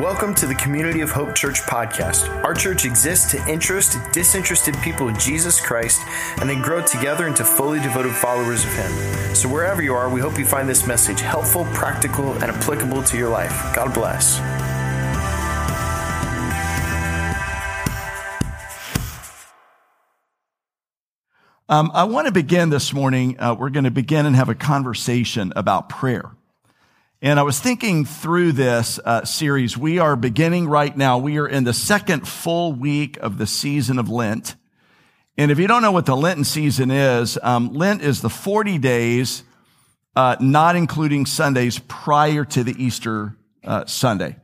Welcome to the Community of Hope Church podcast. Our church exists to interest disinterested people in Jesus Christ and then grow together into fully devoted followers of Him. So, wherever you are, we hope you find this message helpful, practical, and applicable to your life. God bless. Um, I want to begin this morning. Uh, we're going to begin and have a conversation about prayer. And I was thinking through this uh, series. We are beginning right now. We are in the second full week of the season of Lent. And if you don't know what the Lenten season is, um, Lent is the 40 days, uh, not including Sundays prior to the Easter uh, Sunday.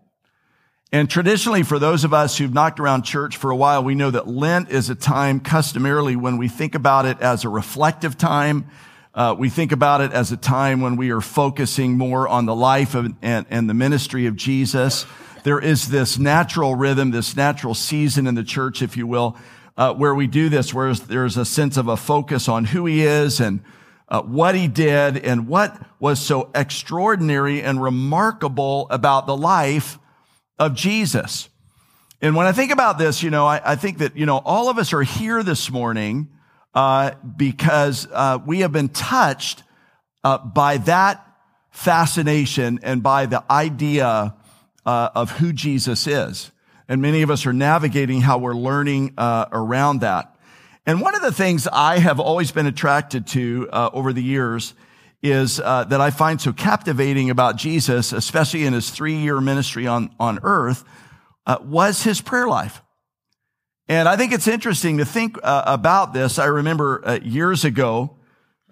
And traditionally, for those of us who've knocked around church for a while, we know that Lent is a time customarily when we think about it as a reflective time uh, we think about it as a time when we are focusing more on the life of, and, and the ministry of Jesus. There is this natural rhythm, this natural season in the church, if you will, uh, where we do this, where there's a sense of a focus on who he is and uh, what he did and what was so extraordinary and remarkable about the life of Jesus. And when I think about this, you know, I, I think that, you know, all of us are here this morning uh, because uh, we have been touched uh, by that fascination and by the idea uh, of who Jesus is. And many of us are navigating how we're learning uh, around that. And one of the things I have always been attracted to uh, over the years is that I find so captivating about Jesus, especially in his three-year ministry on, on earth, was his prayer life. And I think it's interesting to think uh, about this. I remember uh, years ago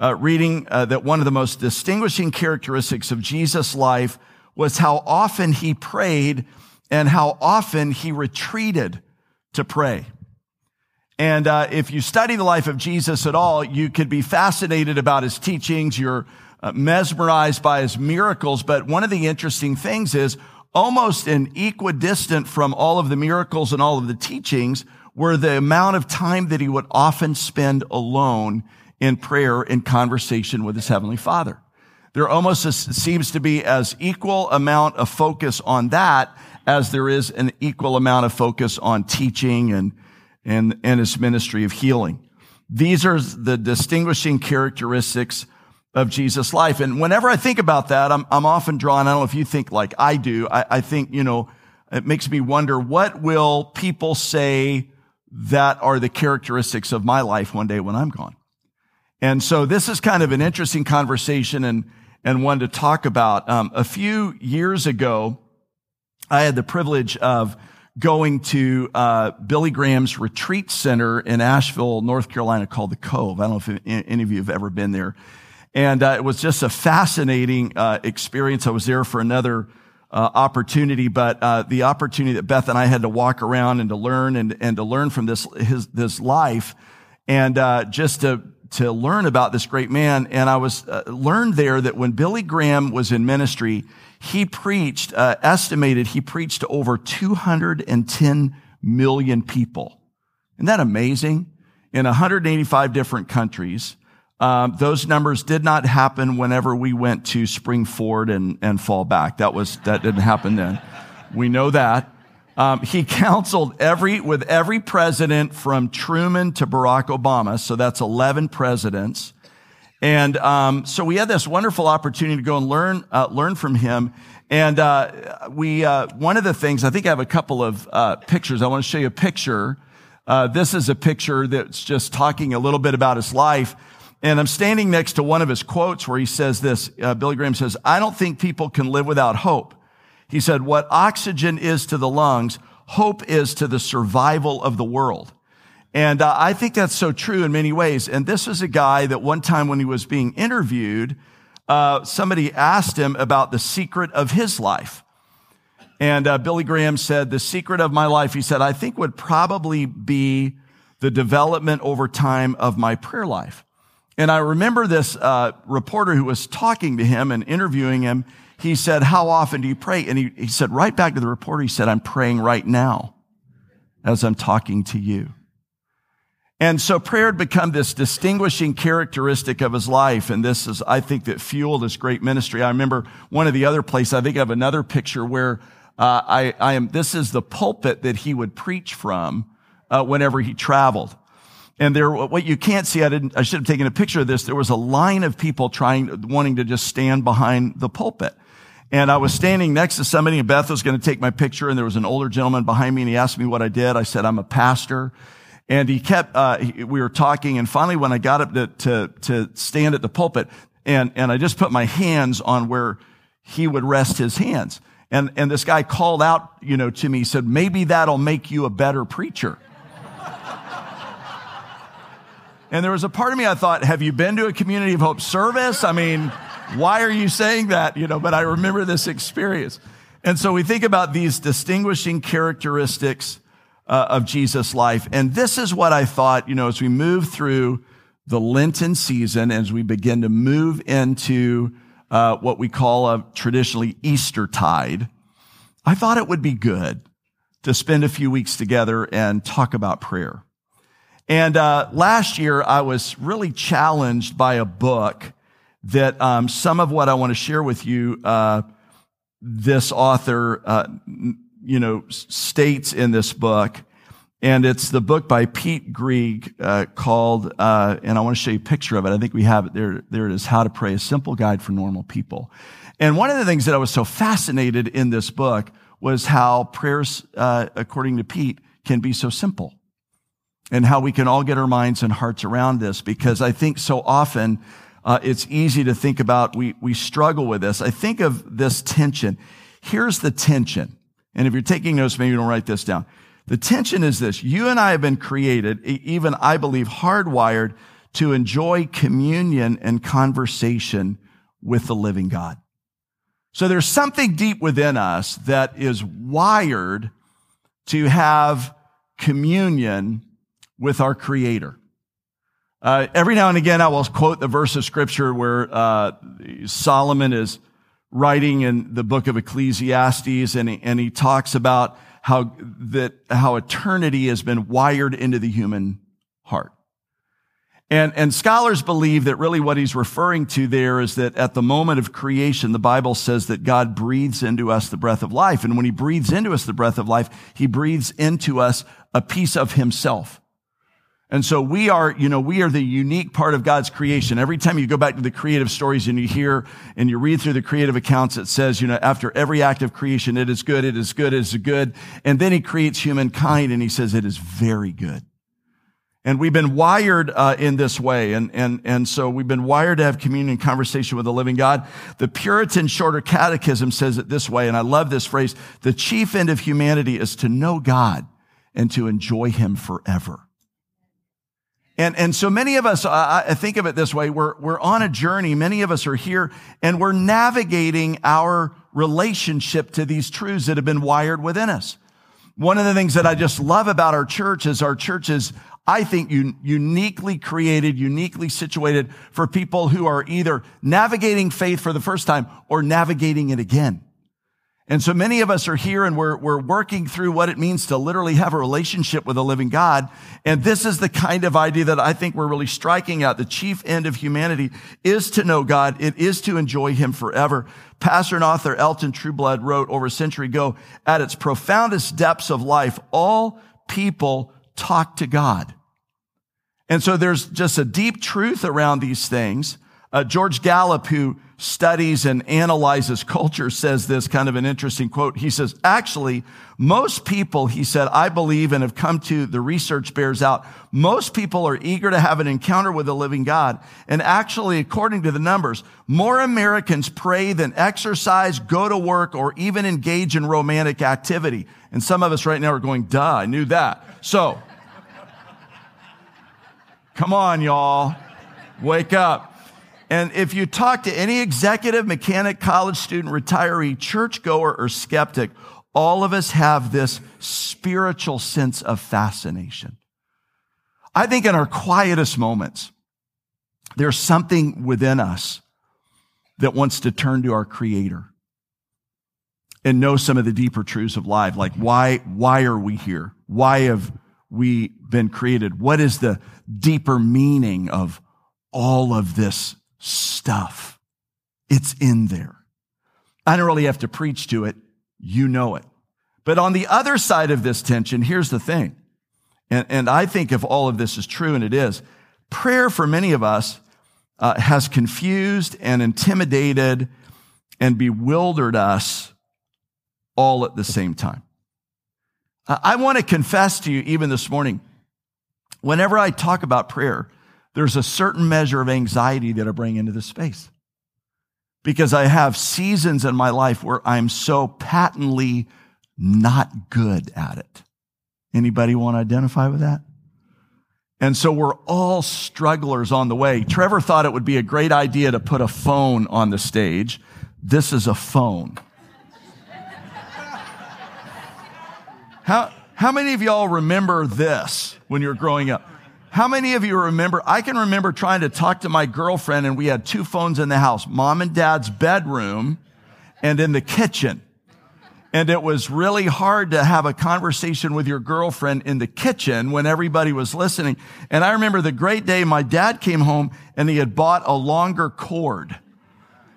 uh, reading uh, that one of the most distinguishing characteristics of Jesus' life was how often he prayed and how often he retreated to pray. And uh, if you study the life of Jesus at all, you could be fascinated about his teachings. You're uh, mesmerized by his miracles. But one of the interesting things is almost in equidistant from all of the miracles and all of the teachings were the amount of time that he would often spend alone in prayer and conversation with his heavenly father. There almost seems to be as equal amount of focus on that as there is an equal amount of focus on teaching and, and, and his ministry of healing. These are the distinguishing characteristics of Jesus' life. And whenever I think about that, I'm, I'm often drawn, I don't know if you think like I do, I, I think, you know, it makes me wonder, what will people say that are the characteristics of my life one day when I'm gone. And so this is kind of an interesting conversation and, and one to talk about. Um, a few years ago, I had the privilege of going to uh, Billy Graham's retreat center in Asheville, North Carolina, called the Cove. I don't know if any of you have ever been there. And uh, it was just a fascinating uh, experience. I was there for another uh, opportunity, but uh, the opportunity that Beth and I had to walk around and to learn and, and to learn from this his this life, and uh, just to to learn about this great man. And I was uh, learned there that when Billy Graham was in ministry, he preached uh, estimated he preached to over 210 million people. Isn't that amazing? In 185 different countries. Um, those numbers did not happen whenever we went to spring forward and, and fall back. That was, that didn't happen then. We know that. Um, he counseled every, with every president from Truman to Barack Obama. So that's 11 presidents. And, um, so we had this wonderful opportunity to go and learn, uh, learn from him. And, uh, we, uh, one of the things, I think I have a couple of, uh, pictures. I want to show you a picture. Uh, this is a picture that's just talking a little bit about his life. And I'm standing next to one of his quotes where he says this, uh, Billy Graham says, I don't think people can live without hope. He said, what oxygen is to the lungs, hope is to the survival of the world. And uh, I think that's so true in many ways. And this is a guy that one time when he was being interviewed, uh, somebody asked him about the secret of his life. And uh, Billy Graham said, the secret of my life, he said, I think would probably be the development over time of my prayer life. And I remember this uh, reporter who was talking to him and interviewing him. He said, How often do you pray? And he, he said, right back to the reporter, he said, I'm praying right now as I'm talking to you. And so prayer had become this distinguishing characteristic of his life. And this is, I think, that fueled his great ministry. I remember one of the other places, I think I have another picture where Uh, I, I am, this is the pulpit that he would preach from uh, whenever he traveled. And there, what you can't see, I didn't, I should have taken a picture of this. There was a line of people trying, wanting to just stand behind the pulpit. And I was standing next to somebody and Beth was going to take my picture and there was an older gentleman behind me and he asked me what I did. I said, I'm a pastor. And he kept, uh, we were talking and finally when I got up to, to, to stand at the pulpit and, and I just put my hands on where he would rest his hands. And, and this guy called out, you know, to me, he said, maybe that'll make you a better preacher. And there was a part of me I thought, have you been to a community of hope service? I mean, why are you saying that? You know, but I remember this experience. And so we think about these distinguishing characteristics uh, of Jesus' life. And this is what I thought, you know, as we move through the Lenten season, as we begin to move into uh, what we call a traditionally Easter tide, I thought it would be good to spend a few weeks together and talk about prayer. And uh, last year, I was really challenged by a book that um, some of what I want to share with you, uh, this author, uh, you know, states in this book. And it's the book by Pete Greig uh, called, uh, and I want to show you a picture of it. I think we have it there. There it is, How to Pray, a Simple Guide for Normal People. And one of the things that I was so fascinated in this book was how prayers, uh, according to Pete, can be so simple and how we can all get our minds and hearts around this because I think so often uh, it's easy to think about. We, we struggle with this. I think of this tension. Here's the tension. And if you're taking notes, maybe you don't write this down. The tension is this. You and I have been created, even I believe hardwired to enjoy communion and conversation with the living God. So there's something deep within us that is wired to have communion with our creator. Uh, every now and again, I will quote the verse of scripture where uh, Solomon is writing in the book of Ecclesiastes, and he, and he talks about how that how eternity has been wired into the human heart. And, and scholars believe that really what he's referring to there is that at the moment of creation, the Bible says that God breathes into us the breath of life. And when he breathes into us the breath of life, he breathes into us a piece of himself. And so we are, you know, we are the unique part of God's creation. Every time you go back to the creative stories and you hear and you read through the creative accounts, it says, you know, after every act of creation, it is good, it is good, it is good. And then he creates humankind and he says it is very good. And we've been wired uh, in this way. And, and, and so we've been wired to have communion and conversation with the living God. The Puritan Shorter Catechism says it this way. And I love this phrase. The chief end of humanity is to know God and to enjoy him forever. And, and so many of us, I, I think of it this way. We're, we're on a journey. Many of us are here and we're navigating our relationship to these truths that have been wired within us. One of the things that I just love about our church is our church is, I think, un- uniquely created, uniquely situated for people who are either navigating faith for the first time or navigating it again. And so many of us are here and we're, we're working through what it means to literally have a relationship with a living God. And this is the kind of idea that I think we're really striking at. The chief end of humanity is to know God. It is to enjoy him forever. Pastor and author Elton Trueblood wrote over a century ago, at its profoundest depths of life, all people talk to God. And so there's just a deep truth around these things. Uh, George Gallup, who studies and analyzes culture, says this kind of an interesting quote. He says, actually, most people, he said, I believe and have come to, the research bears out, most people are eager to have an encounter with the living God. And actually, according to the numbers, more Americans pray than exercise, go to work, or even engage in romantic activity. And some of us right now are going, duh, I knew that. So, come on, y'all. Wake up. And if you talk to any executive, mechanic, college student, retiree, churchgoer, or skeptic, all of us have this spiritual sense of fascination. I think in our quietest moments, there's something within us that wants to turn to our creator and know some of the deeper truths of life. Like why, why are we here? Why have we been created? What is the deeper meaning of all of this stuff. It's in there. I don't really have to preach to it. you know it. But on the other side of this tension, here's the thing. And, and I think if all of this is true, and it is, prayer for many of us uh, has confused and intimidated and bewildered us all at the same time. I want to confess to you, even this morning, whenever I talk about prayer, there's a certain measure of anxiety that I bring into this space. Because I have seasons in my life where I'm so patently not good at it. Anybody want to identify with that? And so we're all strugglers on the way. Trevor thought it would be a great idea to put a phone on the stage. This is a phone. How, how many of y'all remember this when you were growing up? How many of you remember? I can remember trying to talk to my girlfriend and we had two phones in the house, mom and dad's bedroom and in the kitchen. And it was really hard to have a conversation with your girlfriend in the kitchen when everybody was listening. And I remember the great day my dad came home and he had bought a longer cord.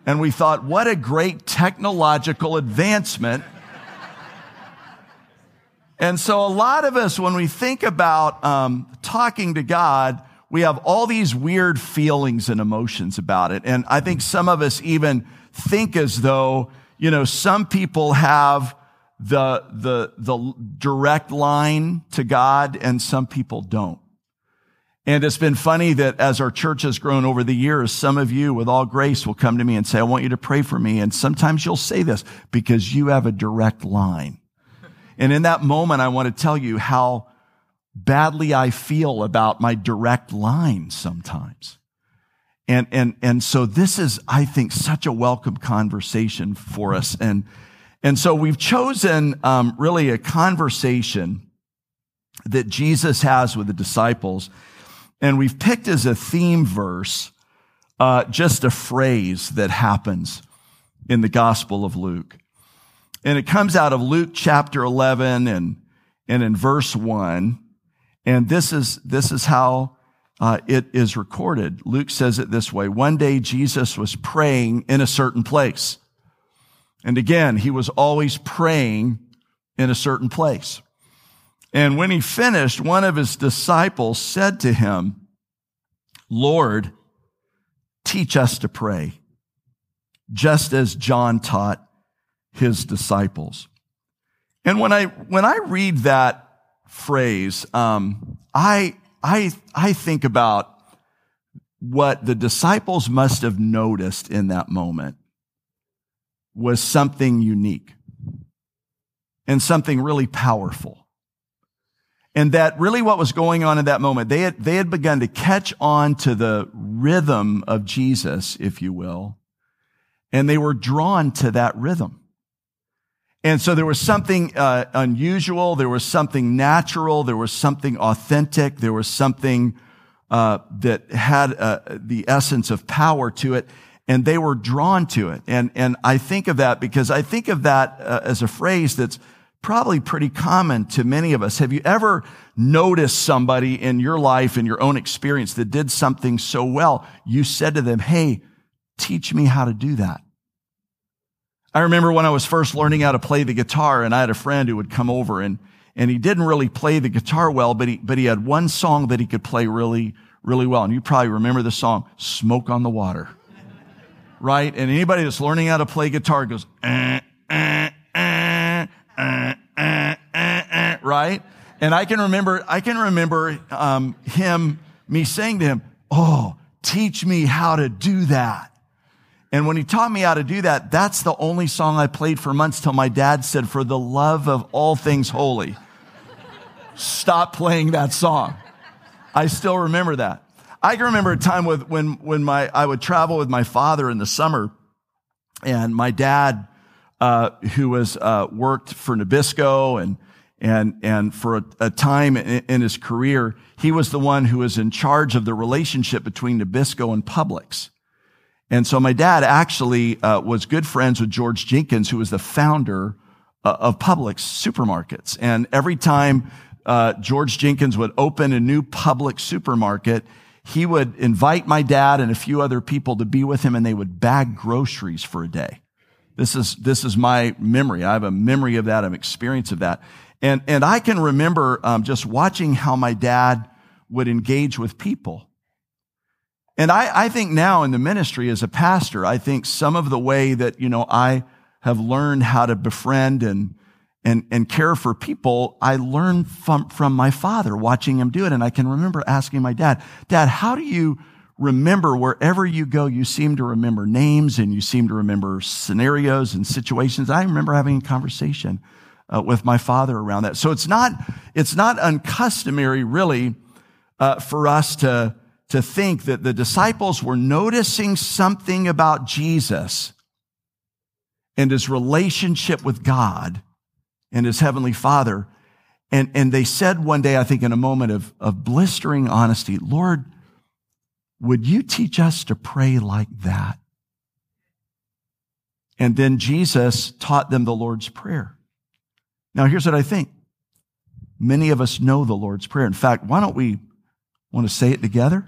And we thought, what a great technological advancement. And so a lot of us, when we think about um, talking to God, we have all these weird feelings and emotions about it. And I think some of us even think as though you know, some people have the, the, the direct line to God and some people don't. And it's been funny that as our church has grown over the years, some of you with all grace will come to me and say, I want you to pray for me. And sometimes you'll say this because you have a direct line. And in that moment, I want to tell you how badly I feel about my direct line sometimes. And, and, and so this is, I think, such a welcome conversation for us. And, and so we've chosen um, really a conversation that Jesus has with the disciples. And we've picked as a theme verse uh, just a phrase that happens in the Gospel of Luke. And it comes out of Luke chapter 11 and, and in verse 1. And this is, this is how uh, it is recorded. Luke says it this way. One day Jesus was praying in a certain place. And again, he was always praying in a certain place. And when he finished, one of his disciples said to him, Lord, teach us to pray, just as John taught his disciples. And when I, when I read that phrase, um, I, I, I think about what the disciples must have noticed in that moment was something unique and something really powerful. And that really what was going on in that moment, they had, they had begun to catch on to the rhythm of Jesus, if you will, and they were drawn to that rhythm. And so there was something uh, unusual. There was something natural. There was something authentic. There was something uh, that had uh, the essence of power to it, and they were drawn to it. And and I think of that because I think of that uh, as a phrase that's probably pretty common to many of us. Have you ever noticed somebody in your life, in your own experience, that did something so well? You said to them, "Hey, teach me how to do that." I remember when I was first learning how to play the guitar and I had a friend who would come over and, and he didn't really play the guitar well, but he, but he had one song that he could play really, really well. And you probably remember the song, Smoke on the Water. right? And anybody that's learning how to play guitar goes, eh, eh, eh, eh, eh, eh, eh right? And I can remember, I can remember, um, him, me saying to him, Oh, teach me how to do that. And when he taught me how to do that, that's the only song I played for months till my dad said, for the love of all things holy, stop playing that song. I still remember that. I can remember a time with, when, when my, I would travel with my father in the summer and my dad, uh, who was, uh, worked for Nabisco and, and, and for a, a time in, in, his career, he was the one who was in charge of the relationship between Nabisco and Publix. And so my dad actually uh, was good friends with George Jenkins, who was the founder uh, of Publix supermarkets. And every time uh, George Jenkins would open a new Publix supermarket, he would invite my dad and a few other people to be with him, and they would bag groceries for a day. This is, this is my memory. I have a memory of that, an experience of that. And, and I can remember um, just watching how my dad would engage with people. And I, I think now in the ministry as a pastor, I think some of the way that, you know, I have learned how to befriend and, and, and care for people, I learned from, from my father watching him do it. And I can remember asking my dad, Dad, how do you remember wherever you go, you seem to remember names and you seem to remember scenarios and situations. I remember having a conversation uh, with my father around that. So it's not, it's not uncustomary really uh, for us to, to think that the disciples were noticing something about Jesus and his relationship with God and his heavenly father. And, and they said one day, I think in a moment of, of blistering honesty, Lord, would you teach us to pray like that? And then Jesus taught them the Lord's Prayer. Now, here's what I think. Many of us know the Lord's Prayer. In fact, why don't we want to say it together?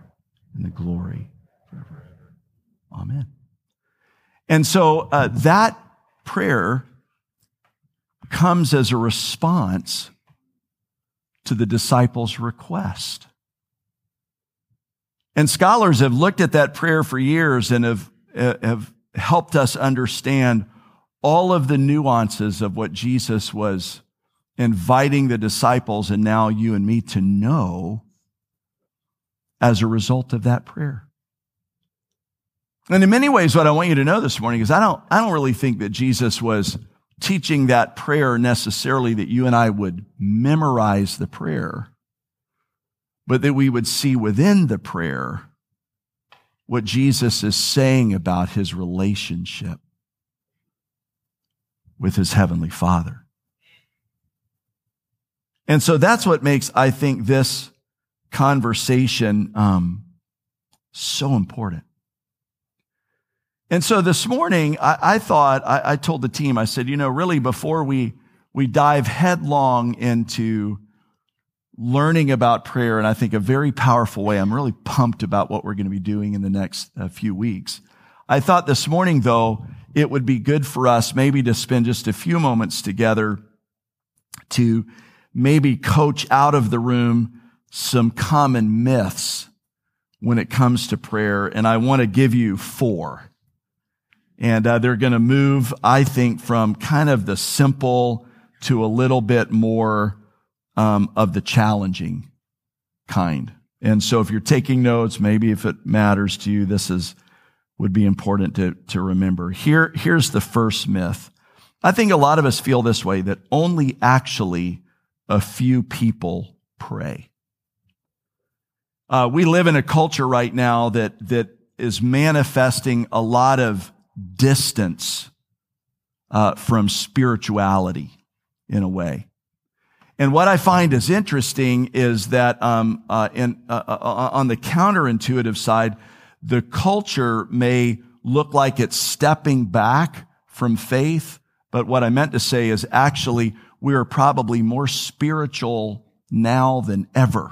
and the glory forever. Amen. And so uh, that prayer comes as a response to the disciples' request. And scholars have looked at that prayer for years and have, have helped us understand all of the nuances of what Jesus was inviting the disciples and now you and me to know as a result of that prayer. And in many ways, what I want you to know this morning is I don't, I don't really think that Jesus was teaching that prayer necessarily that you and I would memorize the prayer but that we would see within the prayer what Jesus is saying about his relationship with his heavenly father. And so that's what makes, I think, this conversation um, so important. And so this morning, I, I thought, I, I told the team, I said, you know, really before we, we dive headlong into learning about prayer in, I think, a very powerful way. I'm really pumped about what we're going to be doing in the next uh, few weeks. I thought this morning, though, it would be good for us maybe to spend just a few moments together to maybe coach out of the room some common myths when it comes to prayer. And I want to give you four. And uh, they're going to move, I think, from kind of the simple to a little bit more um, of the challenging kind. And so if you're taking notes, maybe if it matters to you, this is, would be important to, to remember. Here, here's the first myth. I think a lot of us feel this way that only actually a few people pray. Uh, we live in a culture right now that, that is manifesting a lot of distance uh, from spirituality in a way. And what I find is interesting is that um, uh, in, uh, uh, uh, on the counterintuitive side, the culture may look like it's stepping back from faith, but what I meant to say is actually we are probably more spiritual now than ever.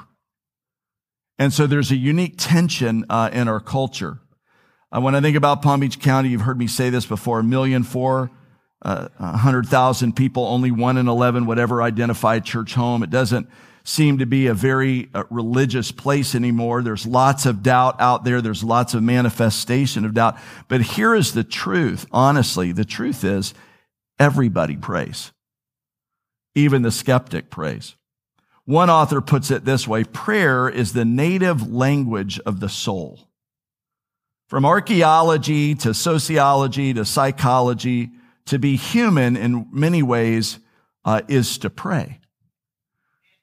And so there's a unique tension uh, in our culture. Uh, when I think about Palm Beach County, you've heard me say this before, a million four uh, 100,000 people, only one in 11 would ever identify church home. It doesn't seem to be a very uh, religious place anymore. There's lots of doubt out there. There's lots of manifestation of doubt. But here is the truth. Honestly, the truth is everybody prays. Even the skeptic prays. One author puts it this way. Prayer is the native language of the soul. From archaeology to sociology to psychology, to be human in many ways uh, is to pray.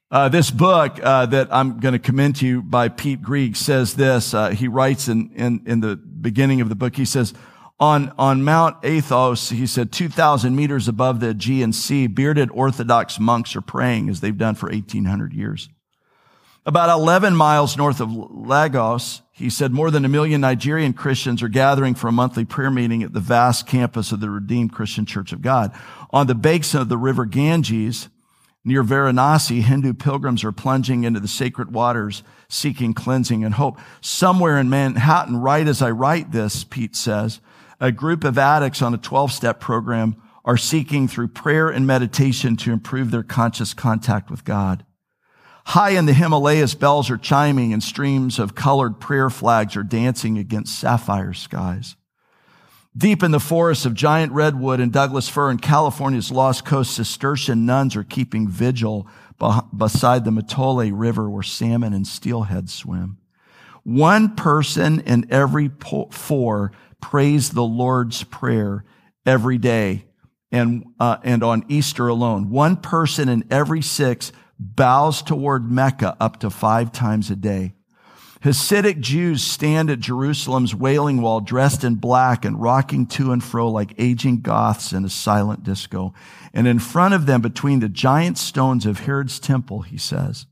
Uh, this book uh, that I'm going to commend to you by Pete Greig says this. Uh, he writes in, in, in the beginning of the book, he says, On, on Mount Athos, he said 2,000 meters above the Aegean Sea, bearded Orthodox monks are praying as they've done for 1,800 years. About 11 miles north of Lagos, he said more than a million Nigerian Christians are gathering for a monthly prayer meeting at the vast campus of the Redeemed Christian Church of God. On the banks of the river Ganges, near Varanasi, Hindu pilgrims are plunging into the sacred waters, seeking cleansing and hope. Somewhere in Manhattan, right as I write this, Pete says, a group of addicts on a 12 step program are seeking through prayer and meditation to improve their conscious contact with God. High in the Himalayas, bells are chiming and streams of colored prayer flags are dancing against sapphire skies. Deep in the forests of giant redwood and Douglas fir in California's Lost Coast, Cistercian nuns are keeping vigil beside the Mattole River where salmon and steelhead swim. One person in every four prays the Lord's Prayer every day and, uh, and on Easter alone. One person in every six bows toward Mecca up to five times a day. Hasidic Jews stand at Jerusalem's Wailing Wall dressed in black and rocking to and fro like aging Goths in a silent disco. And in front of them, between the giant stones of Herod's temple, he says,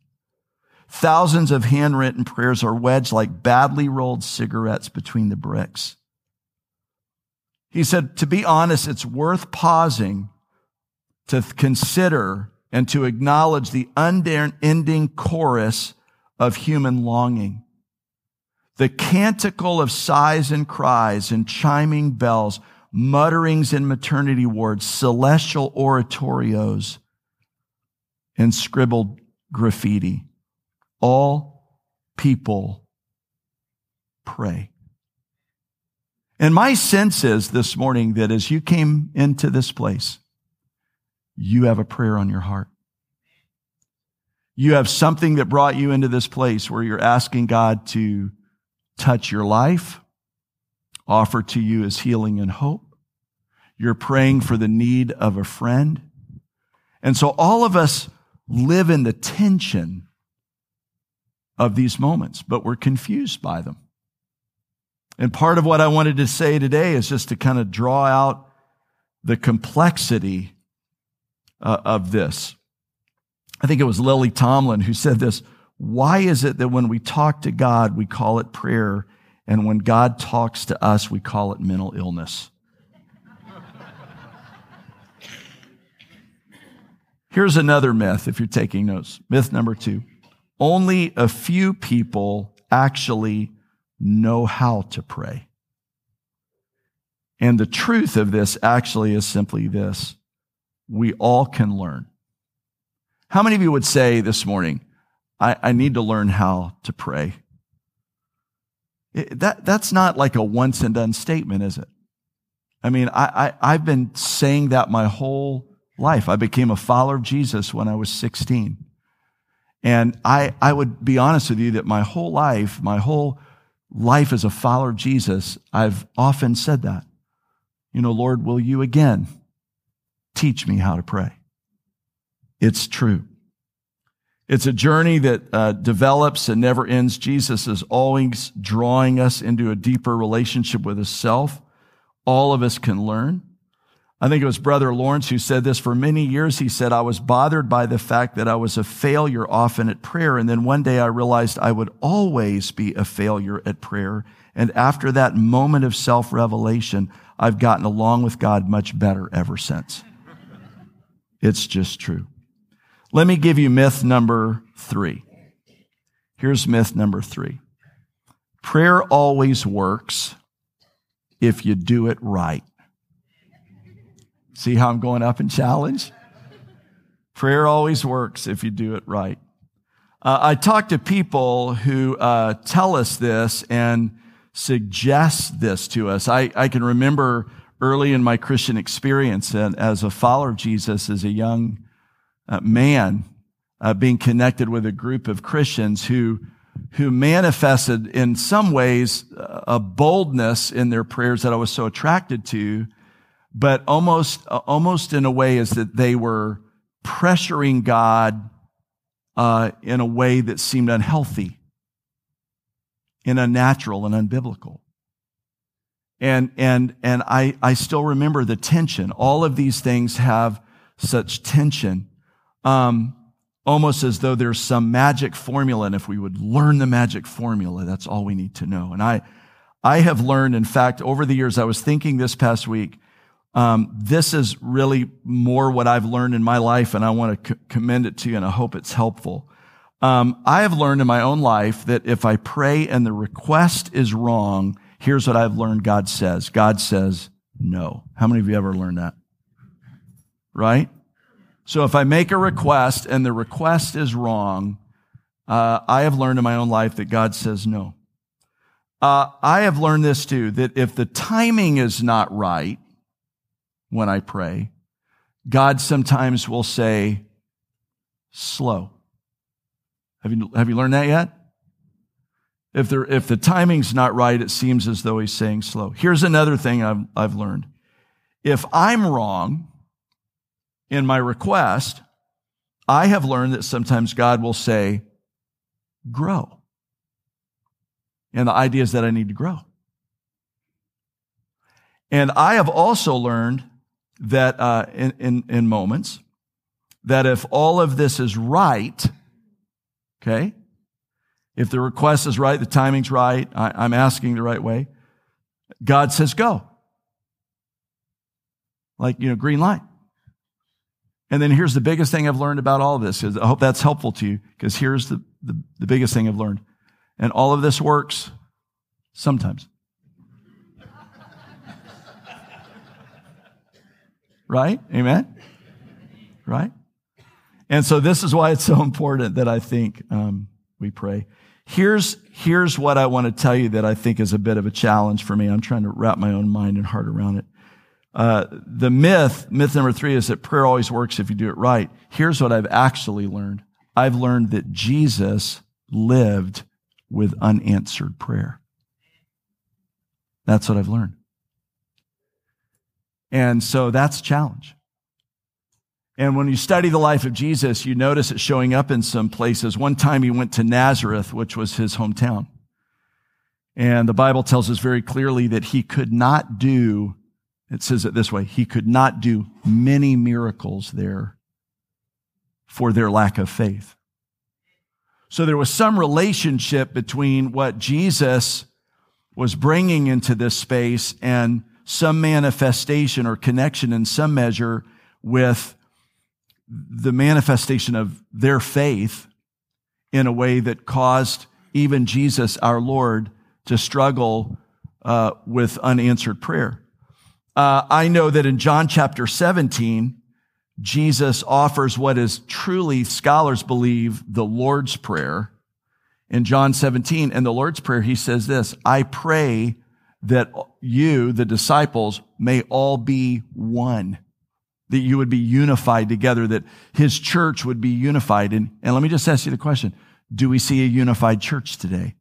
thousands of handwritten prayers are wedged like badly rolled cigarettes between the bricks. He said, to be honest, it's worth pausing to consider and to acknowledge the unending chorus of human longing. The canticle of sighs and cries and chiming bells, mutterings in maternity wards, celestial oratorios, and scribbled graffiti. All people pray. And my sense is this morning that as you came into this place, you have a prayer on your heart. You have something that brought you into this place where you're asking God to touch your life, offer to you as healing and hope. You're praying for the need of a friend. And so all of us live in the tension of these moments, but we're confused by them. And part of what I wanted to say today is just to kind of draw out the complexity uh, of this. I think it was Lily Tomlin who said this. Why is it that when we talk to God, we call it prayer, and when God talks to us, we call it mental illness? Here's another myth if you're taking notes. Myth number two. Only a few people actually know how to pray. And the truth of this actually is simply this we all can learn. How many of you would say this morning, I, I need to learn how to pray? It, that, that's not like a once and done statement, is it? I mean, I, I, I've been saying that my whole life. I became a follower of Jesus when I was 16. And I, I would be honest with you that my whole life, my whole life as a follower of Jesus, I've often said that. You know, Lord, will you again teach me how to pray? It's true. It's a journey that uh, develops and never ends. Jesus is always drawing us into a deeper relationship with Himself. All of us can learn. I think it was Brother Lawrence who said this. For many years, he said, I was bothered by the fact that I was a failure often at prayer. And then one day I realized I would always be a failure at prayer. And after that moment of self revelation, I've gotten along with God much better ever since. It's just true. Let me give you myth number three. Here's myth number three. Prayer always works if you do it right. See how I'm going up in challenge? Prayer always works if you do it right. Uh, I talk to people who uh, tell us this and suggest this to us. I, I can remember early in my Christian experience and as a follower of Jesus as a young uh, man uh, being connected with a group of Christians who who manifested in some ways a boldness in their prayers that I was so attracted to but almost, almost in a way is that they were pressuring God uh, in a way that seemed unhealthy and unnatural and unbiblical. And, and, and I, I still remember the tension. All of these things have such tension. Um, almost as though there's some magic formula. And if we would learn the magic formula, that's all we need to know. And I, I have learned, in fact, over the years, I was thinking this past week, um, this is really more what I've learned in my life, and I want to c- commend it to you, and I hope it's helpful. Um, I have learned in my own life that if I pray and the request is wrong, here's what I've learned God says. God says no. How many of you ever learned that? Right? So if I make a request and the request is wrong, uh, I have learned in my own life that God says no. Uh, I have learned this too, that if the timing is not right when I pray, God sometimes will say, slow. Have you, have you learned that yet? If, there, if the timing's not right, it seems as though he's saying slow. Here's another thing I've, I've learned. If I'm wrong, in my request, I have learned that sometimes God will say, grow. And the idea is that I need to grow. And I have also learned that uh, in, in, in moments, that if all of this is right, okay, if the request is right, the timing's right, I, I'm asking the right way, God says go. Like, you know, green light. And then here's the biggest thing I've learned about all of this. I hope that's helpful to you because here's the, the, the biggest thing I've learned. And all of this works sometimes. Right? Amen? Right? And so this is why it's so important that I think um, we pray. Here's, here's what I want to tell you that I think is a bit of a challenge for me. I'm trying to wrap my own mind and heart around it. Uh, the myth, myth number three is that prayer always works if you do it right. Here's what I've actually learned. I've learned that Jesus lived with unanswered prayer. That's what I've learned. And so that's a challenge. And when you study the life of Jesus, you notice it showing up in some places. One time he went to Nazareth, which was his hometown. And the Bible tells us very clearly that he could not do it says it this way He could not do many miracles there for their lack of faith. So there was some relationship between what Jesus was bringing into this space and some manifestation or connection in some measure with the manifestation of their faith in a way that caused even Jesus, our Lord, to struggle uh, with unanswered prayer. Uh, I know that in John chapter 17, Jesus offers what is truly, scholars believe, the Lord's Prayer. In John 17, and the Lord's Prayer, he says this, I pray that you, the disciples, may all be one, that you would be unified together, that his church would be unified. And, and let me just ask you the question. Do we see a unified church today?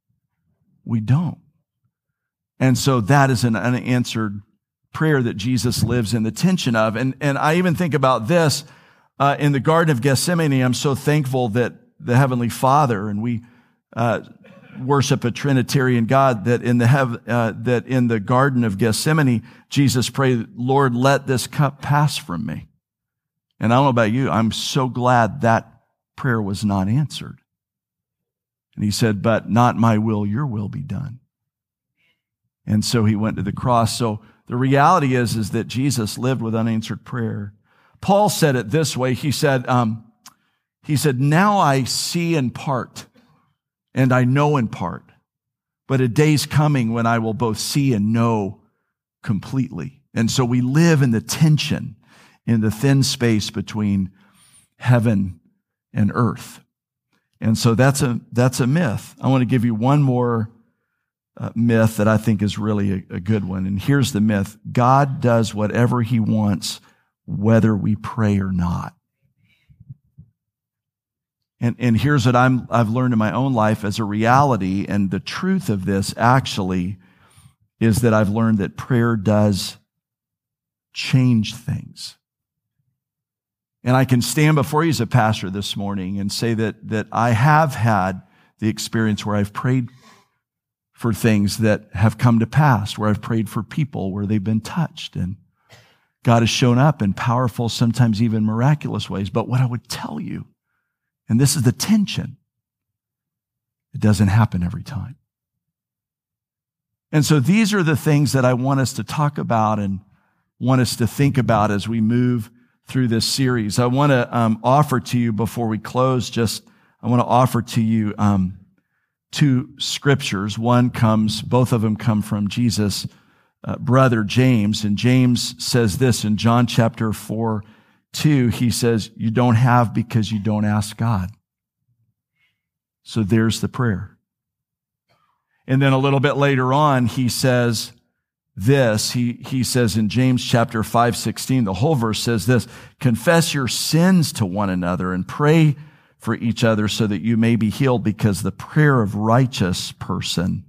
We don't. And so that is an unanswered prayer that Jesus lives in the tension of. And, and I even think about this uh, in the Garden of Gethsemane. I'm so thankful that the Heavenly Father and we uh, worship a Trinitarian God that in the hev- uh, that in the Garden of Gethsemane, Jesus prayed, "Lord, let this cup pass from me." And I don't know about you, I'm so glad that prayer was not answered. And he said, "But not my will, your will be done." And so he went to the cross. So the reality is, is that Jesus lived with unanswered prayer. Paul said it this way. He said, um, he said, now I see in part and I know in part, but a day's coming when I will both see and know completely. And so we live in the tension in the thin space between heaven and earth. And so that's a, that's a myth. I want to give you one more uh, myth that I think is really a, a good one. And here's the myth God does whatever he wants, whether we pray or not. And, and here's what I'm, I've learned in my own life as a reality. And the truth of this actually is that I've learned that prayer does change things. And I can stand before you as a pastor this morning and say that, that I have had the experience where I've prayed for things that have come to pass, where I've prayed for people where they've been touched and God has shown up in powerful, sometimes even miraculous ways. But what I would tell you, and this is the tension, it doesn't happen every time. And so these are the things that I want us to talk about and want us to think about as we move through this series. I want to um, offer to you before we close, just I want to offer to you um, two scriptures. One comes, both of them come from Jesus' uh, brother James, and James says this in John chapter 4 2. He says, You don't have because you don't ask God. So there's the prayer. And then a little bit later on, he says this. He, he says in James chapter 5, 16, the whole verse says this, confess your sins to one another and pray for each other so that you may be healed because the prayer of righteous person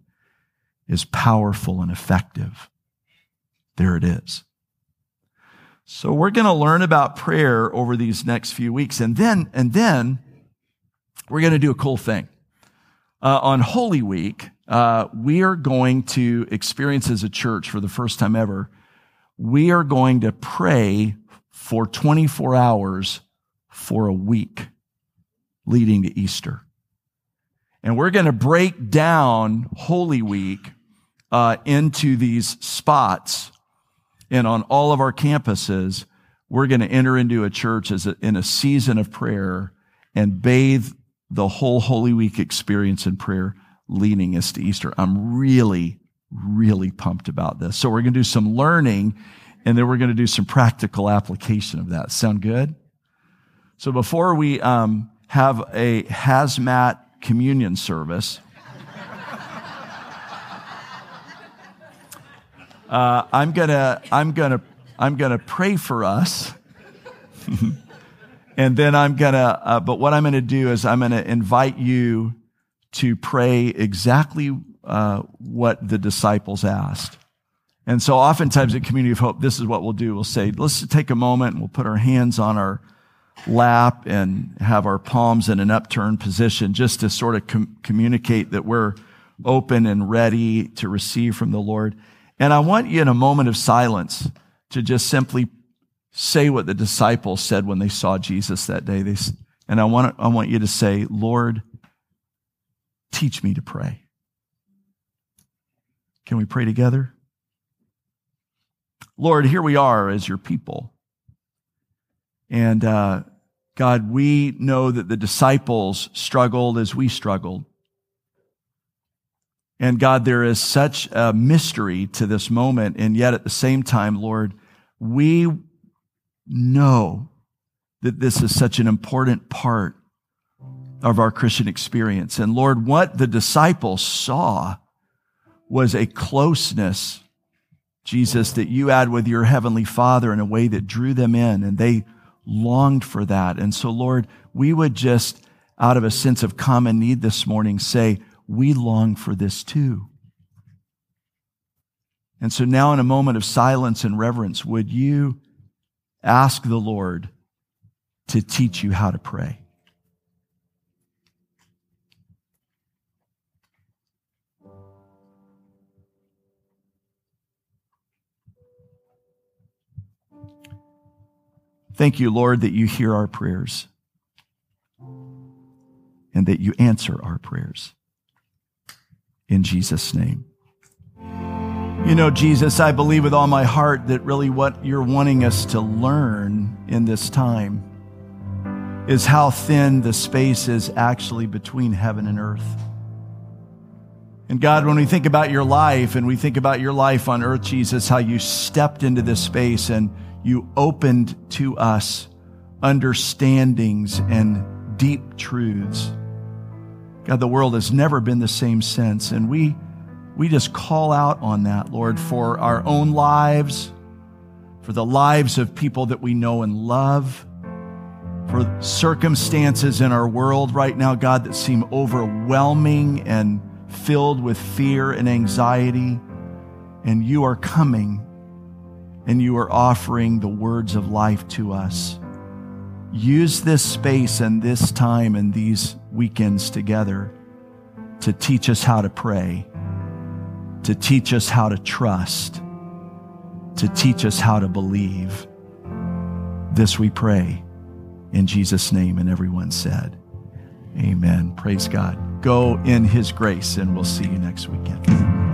is powerful and effective. There it is. So we're going to learn about prayer over these next few weeks. And then, and then we're going to do a cool thing. Uh, on Holy Week, uh, we are going to experience as a church for the first time ever, we are going to pray for 24 hours for a week leading to Easter. And we're going to break down Holy Week uh, into these spots. And on all of our campuses, we're going to enter into a church as a, in a season of prayer and bathe the whole Holy Week experience in prayer, leading us to Easter. I'm really, really pumped about this. So we're going to do some learning and then we're going to do some practical application of that. Sound good? So before we um, have a hazmat communion service. Uh, I'm gonna, I'm gonna, I'm gonna pray for us, and then I'm gonna. Uh, but what I'm gonna do is I'm gonna invite you to pray exactly uh, what the disciples asked. And so, oftentimes at Community of Hope, this is what we'll do. We'll say, let's take a moment and we'll put our hands on our lap and have our palms in an upturned position just to sort of com- communicate that we're open and ready to receive from the Lord. And I want you in a moment of silence to just simply say what the disciples said when they saw Jesus that day. They, and I want, I want you to say, Lord, teach me to pray. Can we pray together? Lord, here we are as your people. And uh, God, we know that the disciples struggled as we struggled. And God, there is such a mystery to this moment. And yet at the same time, Lord, we know that this is such an important part of our Christian experience. And Lord, what the disciples saw was a closeness, Jesus, that you had with your heavenly Father in a way that drew them in and they longed for that. And so, Lord, we would just, out of a sense of common need this morning, say, we long for this too. And so now, in a moment of silence and reverence, would you ask the Lord to teach you how to pray? Thank you, Lord, that you hear our prayers and that you answer our prayers. In Jesus' name. You know, Jesus, I believe with all my heart that really what you're wanting us to learn in this time is how thin the space is actually between heaven and earth. And God, when we think about your life and we think about your life on earth, Jesus, how you stepped into this space and you opened to us understandings and deep truths. God, the world has never been the same since. And we, we just call out on that, Lord, for our own lives, for the lives of people that we know and love, for circumstances in our world right now, God, that seem overwhelming and filled with fear and anxiety. And you are coming and you are offering the words of life to us. Use this space and this time and these weekends together to teach us how to pray to teach us how to trust, to teach us how to believe. This we pray in Jesus' name. And everyone said, Amen. Praise God. Go in his grace, and we'll see you next weekend.